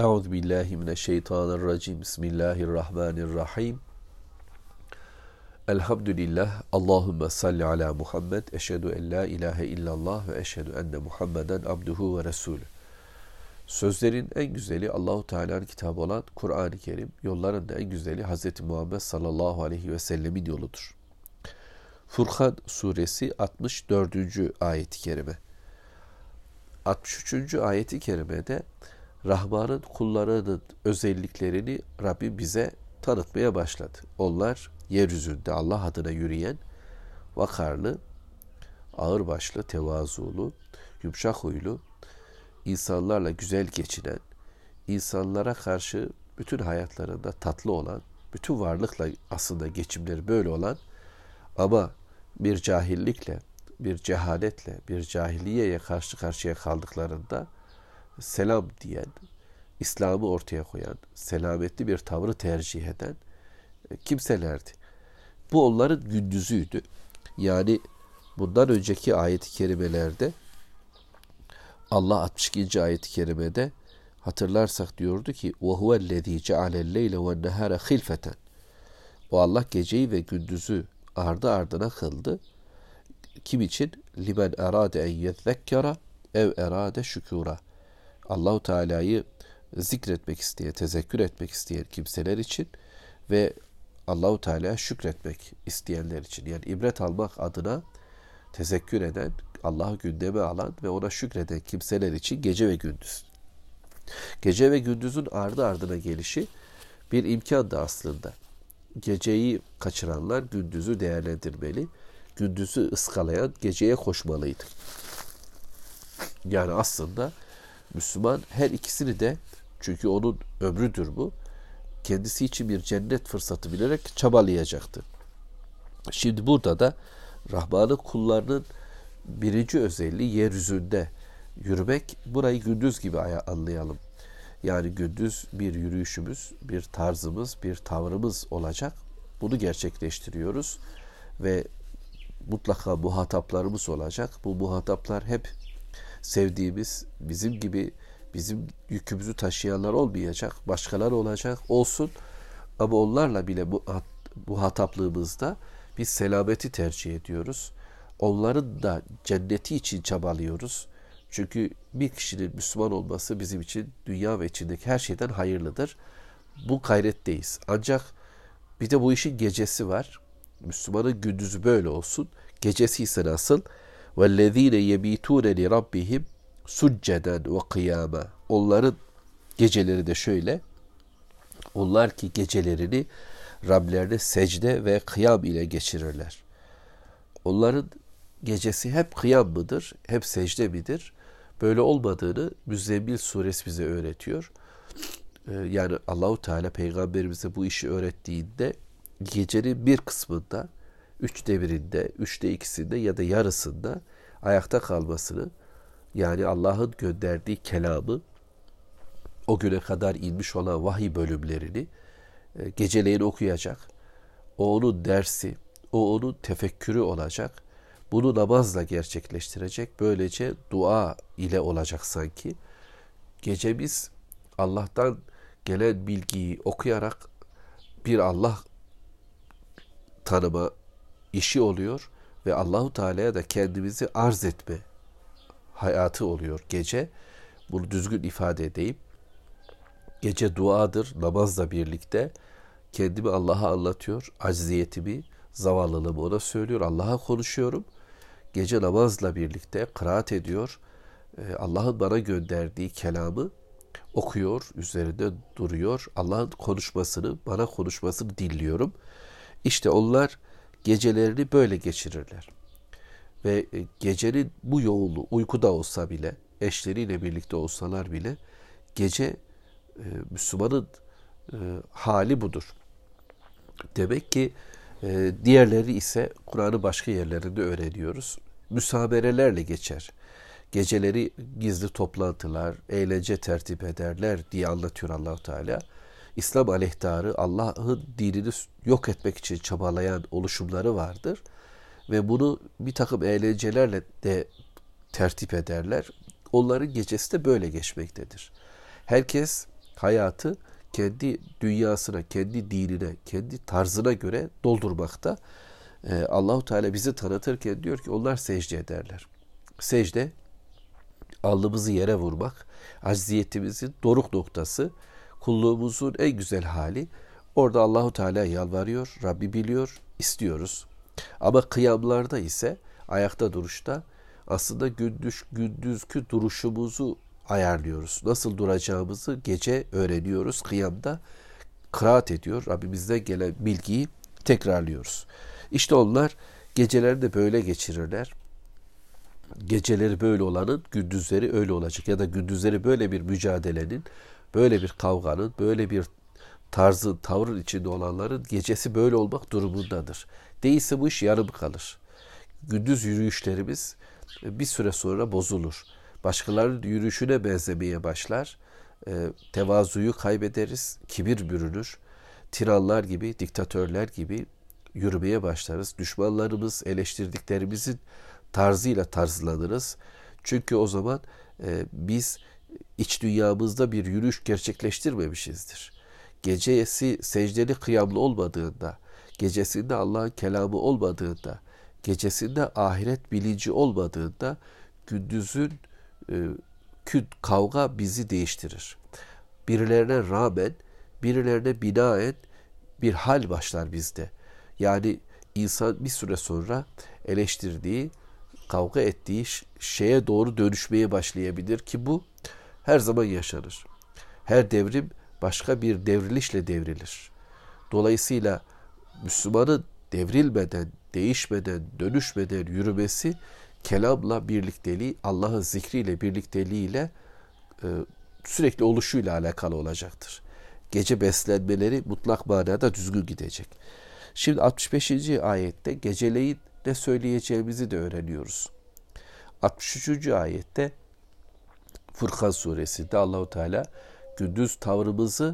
Euzu billahi mineşşeytanirracim. Bismillahirrahmanirrahim. Elhamdülillah. Allahumme salli ala Muhammed. Eşhedü en la ilahe illallah ve eşhedü enne Muhammeden abduhu ve resulü. Sözlerin en güzeli Allahu Teala'nın kitabı olan Kur'an-ı Kerim. Yolların da en güzeli Hz. Muhammed sallallahu aleyhi ve sellemin yoludur. Furkan suresi 64. ayet-i kerime. 63. ayeti kerimede Rahman'ın kullarının özelliklerini Rabbi bize tanıtmaya başladı. Onlar yeryüzünde Allah adına yürüyen, vakarlı, ağırbaşlı, tevazulu, yumuşak huylu, insanlarla güzel geçinen, insanlara karşı bütün hayatlarında tatlı olan, bütün varlıkla aslında geçimleri böyle olan ama bir cahillikle, bir cehaletle, bir cahiliyeye karşı karşıya kaldıklarında selam diyen, İslam'ı ortaya koyan, selametli bir tavrı tercih eden e, kimselerdi. Bu onların gündüzüydü. Yani bundan önceki ayet-i kerimelerde Allah 62. ayet-i kerimede hatırlarsak diyordu ki وَهُوَ الَّذ۪ي جَعَلَ اللَّيْلَ وَالنَّهَارَ خِلْفَةً O Allah geceyi ve gündüzü ardı ardına kıldı. Kim için? limen erade en yezekkara ev erade şükura. Allahu Teala'yı zikretmek isteyen, tezekkür etmek isteyen kimseler için ve Allahu Teala şükretmek isteyenler için yani ibret almak adına tezekkür eden, Allah'ı gündeme alan ve ona şükreden kimseler için gece ve gündüz. Gece ve gündüzün ardı ardına gelişi bir imkan da aslında. Geceyi kaçıranlar gündüzü değerlendirmeli gündüzü ıskalayan geceye koşmalıydı. Yani aslında Müslüman her ikisini de çünkü onun ömrüdür bu. Kendisi için bir cennet fırsatı bilerek çabalayacaktı. Şimdi burada da Rahman'ın kullarının birinci özelliği yeryüzünde yürümek. Burayı gündüz gibi anlayalım. Yani gündüz bir yürüyüşümüz, bir tarzımız, bir tavrımız olacak. Bunu gerçekleştiriyoruz ve mutlaka muhataplarımız olacak. Bu muhataplar hep sevdiğimiz, bizim gibi bizim yükümüzü taşıyanlar olmayacak. Başkaları olacak. Olsun. Ama onlarla bile muhataplığımızda biz selameti tercih ediyoruz. Onların da cenneti için çabalıyoruz. Çünkü bir kişinin Müslüman olması bizim için dünya ve içindeki her şeyden hayırlıdır. Bu gayretteyiz. Ancak bir de bu işin gecesi var. Müslümanın gündüzü böyle olsun. Gecesi ise nasıl? وَالَّذ۪ينَ يَب۪يتُونَ لِرَبِّهِمْ succeden ve kıyama. Onların geceleri de şöyle. Onlar ki gecelerini Rablerine secde ve kıyam ile geçirirler. Onların gecesi hep kıyam mıdır, hep secde midir? Böyle olmadığını Müzzemmil suresi bize öğretiyor. Ee, yani Allahu Teala peygamberimize bu işi öğrettiğinde gecenin bir kısmında, üçte birinde, üçte ikisinde ya da yarısında ayakta kalmasını, yani Allah'ın gönderdiği kelamı, o güne kadar inmiş olan vahiy bölümlerini e, geceleyin okuyacak. O onun dersi, o onun tefekkürü olacak. Bunu namazla gerçekleştirecek. Böylece dua ile olacak sanki. Gecemiz Allah'tan gelen bilgiyi okuyarak bir Allah tanıma işi oluyor ve Allahu Teala'ya da kendimizi arz etme hayatı oluyor gece. Bunu düzgün ifade edeyim. Gece duadır namazla birlikte. Kendimi Allah'a anlatıyor. Acziyetimi, zavallılığımı ona söylüyor. Allah'a konuşuyorum. Gece namazla birlikte kıraat ediyor. Ee, Allah'ın bana gönderdiği kelamı okuyor, üzerinde duruyor. Allah'ın konuşmasını, bana konuşmasını dinliyorum. İşte onlar gecelerini böyle geçirirler. Ve e, gecenin bu yoğunluğu uykuda olsa bile, eşleriyle birlikte olsalar bile gece e, Müslümanın e, hali budur. Demek ki diğerleri ise Kur'an'ı başka yerlerinde öğreniyoruz. Müsaberelerle geçer. Geceleri gizli toplantılar, eğlence tertip ederler diye anlatıyor allah Teala. İslam aleyhtarı Allah'ın dinini yok etmek için çabalayan oluşumları vardır. Ve bunu bir takım eğlencelerle de tertip ederler. Onların gecesi de böyle geçmektedir. Herkes hayatı kendi dünyasına, kendi dinine, kendi tarzına göre doldurmakta. Ee, Allahu Teala bizi tanıtırken diyor ki onlar secde ederler. Secde alnımızı yere vurmak, acziyetimizin doruk noktası, kulluğumuzun en güzel hali. Orada Allahu Teala yalvarıyor, Rabbi biliyor, istiyoruz. Ama kıyamlarda ise ayakta duruşta aslında gündüz gündüzkü duruşumuzu ayarlıyoruz. Nasıl duracağımızı gece öğreniyoruz. Kıyamda kıraat ediyor. Rabbimizden gelen bilgiyi tekrarlıyoruz. İşte onlar geceleri de böyle geçirirler. Geceleri böyle olanın gündüzleri öyle olacak. Ya da gündüzleri böyle bir mücadelenin, böyle bir kavganın, böyle bir tarzı, tavrın içinde olanların gecesi böyle olmak durumundadır. Değilse bu iş yarım kalır. Gündüz yürüyüşlerimiz bir süre sonra bozulur. Başkalarının yürüyüşüne benzemeye başlar. E, tevazuyu kaybederiz, kibir bürünür. Tiranlar gibi, diktatörler gibi yürümeye başlarız. Düşmanlarımız, eleştirdiklerimizin tarzıyla tarzlanırız. Çünkü o zaman e, biz iç dünyamızda bir yürüyüş gerçekleştirmemişizdir. Gecesi secdeli kıyamlı olmadığında, gecesinde Allah'ın kelamı olmadığında, gecesinde ahiret bilinci olmadığında gündüzün e, kavga bizi değiştirir. Birilerine rağmen, birilerine binaen bir hal başlar bizde. Yani insan bir süre sonra eleştirdiği, kavga ettiği şeye doğru dönüşmeye başlayabilir ki bu her zaman yaşanır. Her devrim başka bir devrilişle devrilir. Dolayısıyla Müslümanın devrilmeden, değişmeden, dönüşmeden yürümesi kelamla birlikteliği, Allah'ın zikriyle birlikteliğiyle e, sürekli oluşuyla alakalı olacaktır. Gece beslenmeleri mutlak manada düzgün gidecek. Şimdi 65. ayette geceleyin ne söyleyeceğimizi de öğreniyoruz. 63. ayette Furkan suresinde Allahu Teala gündüz tavrımızı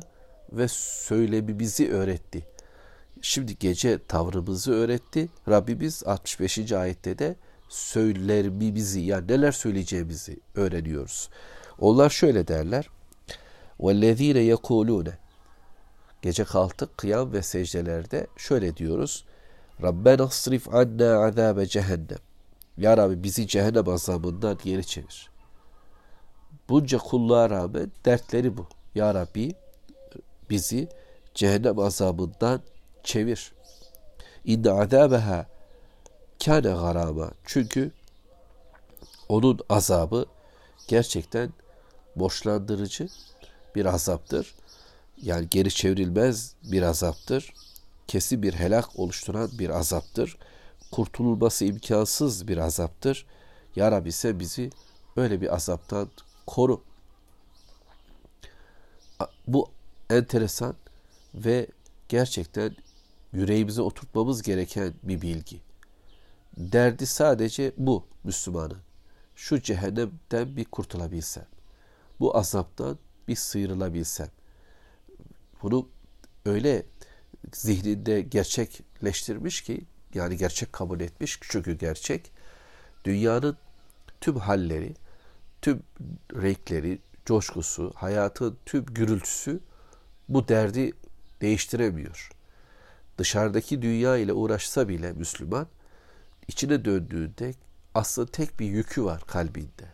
ve söylemimizi öğretti. Şimdi gece tavrımızı öğretti. Rabbimiz 65. ayette de söylerimizi yani neler söyleyeceğimizi öğreniyoruz. Onlar şöyle derler. وَالَّذ۪ينَ يَقُولُونَ Gece kalktık kıyam ve secdelerde şöyle diyoruz. Rabbena asrif anna azabe cehennem. Ya Rabbi bizi cehennem azabından geri çevir. Bunca kulluğa rağmen dertleri bu. Ya Rabbi bizi cehennem azabından çevir. İnne azabeha kâne garama. Çünkü onun azabı gerçekten borçlandırıcı bir azaptır. Yani geri çevrilmez bir azaptır. Kesin bir helak oluşturan bir azaptır. Kurtululması imkansız bir azaptır. Ya Rabbi sen bizi öyle bir azaptan koru. Bu enteresan ve gerçekten yüreğimize oturtmamız gereken bir bilgi. Derdi sadece bu Müslümanın. Şu cehennemden bir kurtulabilsem. Bu azaptan bir sıyrılabilsem. Bunu öyle zihninde gerçekleştirmiş ki yani gerçek kabul etmiş çünkü gerçek dünyanın tüm halleri, tüm renkleri, coşkusu, hayatın tüm gürültüsü bu derdi değiştiremiyor. Dışarıdaki dünya ile uğraşsa bile Müslüman içine döndüğünde aslında tek bir yükü var kalbinde.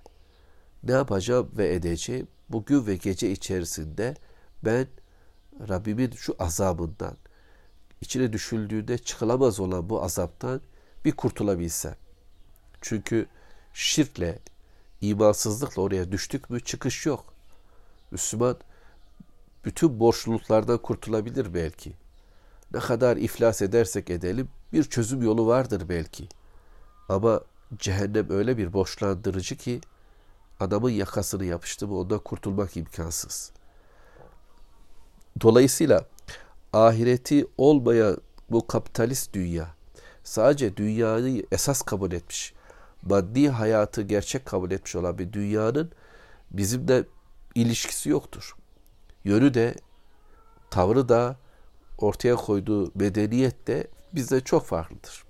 Ne yapacağım ve edeceğim? Bugün ve gece içerisinde ben Rabbimin şu azabından, içine düşüldüğünde çıkılamaz olan bu azaptan bir kurtulabilsem. Çünkü şirkle, imansızlıkla oraya düştük mü çıkış yok. Müslüman bütün borçluluklardan kurtulabilir belki. Ne kadar iflas edersek edelim bir çözüm yolu vardır belki. Ama cehennem öyle bir boşlandırıcı ki adamın yakasını yapıştı mı ondan kurtulmak imkansız. Dolayısıyla ahireti olmayan bu kapitalist dünya sadece dünyayı esas kabul etmiş, maddi hayatı gerçek kabul etmiş olan bir dünyanın bizimle ilişkisi yoktur. Yönü de, tavrı da, ortaya koyduğu medeniyet de bizde çok farklıdır.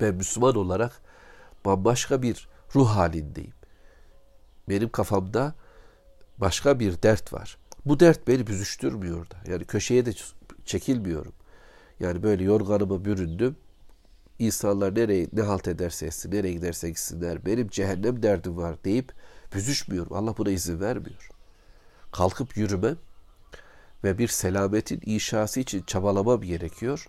Ben Müslüman olarak bambaşka bir ruh halindeyim. Benim kafamda başka bir dert var. Bu dert beni büzüştürmüyor da. Yani köşeye de çekilmiyorum. Yani böyle yorganıma büründüm. İnsanlar nereye ne halt ederse etsin, nereye giderse gitsinler. Benim cehennem derdim var deyip büzüşmüyorum. Allah buna izin vermiyor. Kalkıp yürümem ve bir selametin inşası için çabalamam gerekiyor.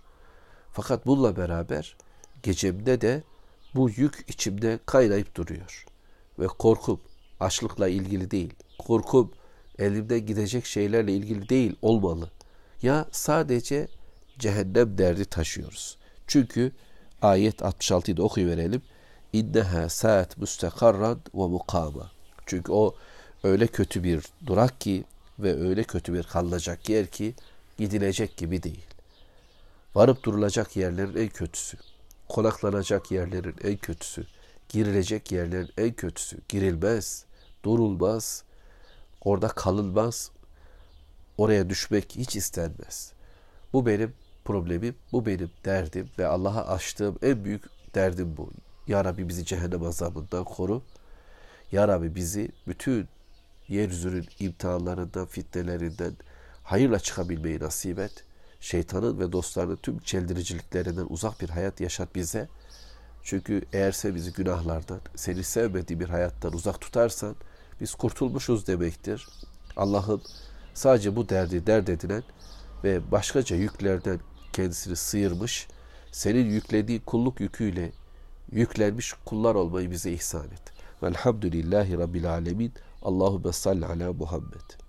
Fakat bununla beraber gecemde de bu yük içimde kaynayıp duruyor. Ve korkum açlıkla ilgili değil. Korkum elimden gidecek şeylerle ilgili değil olmalı. Ya sadece cehennem derdi taşıyoruz. Çünkü ayet 66'yı da okuyuverelim. İnneha saat müstekarran ve mukama. Çünkü o öyle kötü bir durak ki ve öyle kötü bir kalınacak yer ki gidilecek gibi değil. Varıp durulacak yerlerin en kötüsü. Konaklanacak yerlerin en kötüsü. Girilecek yerlerin en kötüsü. Girilmez, durulmaz, orada kalınmaz. Oraya düşmek hiç istenmez. Bu benim problemim, bu benim derdim ve Allah'a açtığım en büyük derdim bu. Ya Rabbi bizi cehennem azabından koru. Ya Rabbi bizi bütün yeryüzünün imtihanlarından, fitnelerinden hayırla çıkabilmeyi nasip et. Şeytanın ve dostlarının tüm çeldiriciliklerinden uzak bir hayat yaşat bize. Çünkü eğer sen bizi günahlardan, seni sevmediği bir hayattan uzak tutarsan biz kurtulmuşuz demektir. Allah'ım sadece bu derdi dert edilen ve başkaca yüklerden kendisini sıyırmış, senin yüklediği kulluk yüküyle yüklenmiş kullar olmayı bize ihsan et. Velhamdülillahi Rabbil Alemin. Allahümme salli ala Muhammed.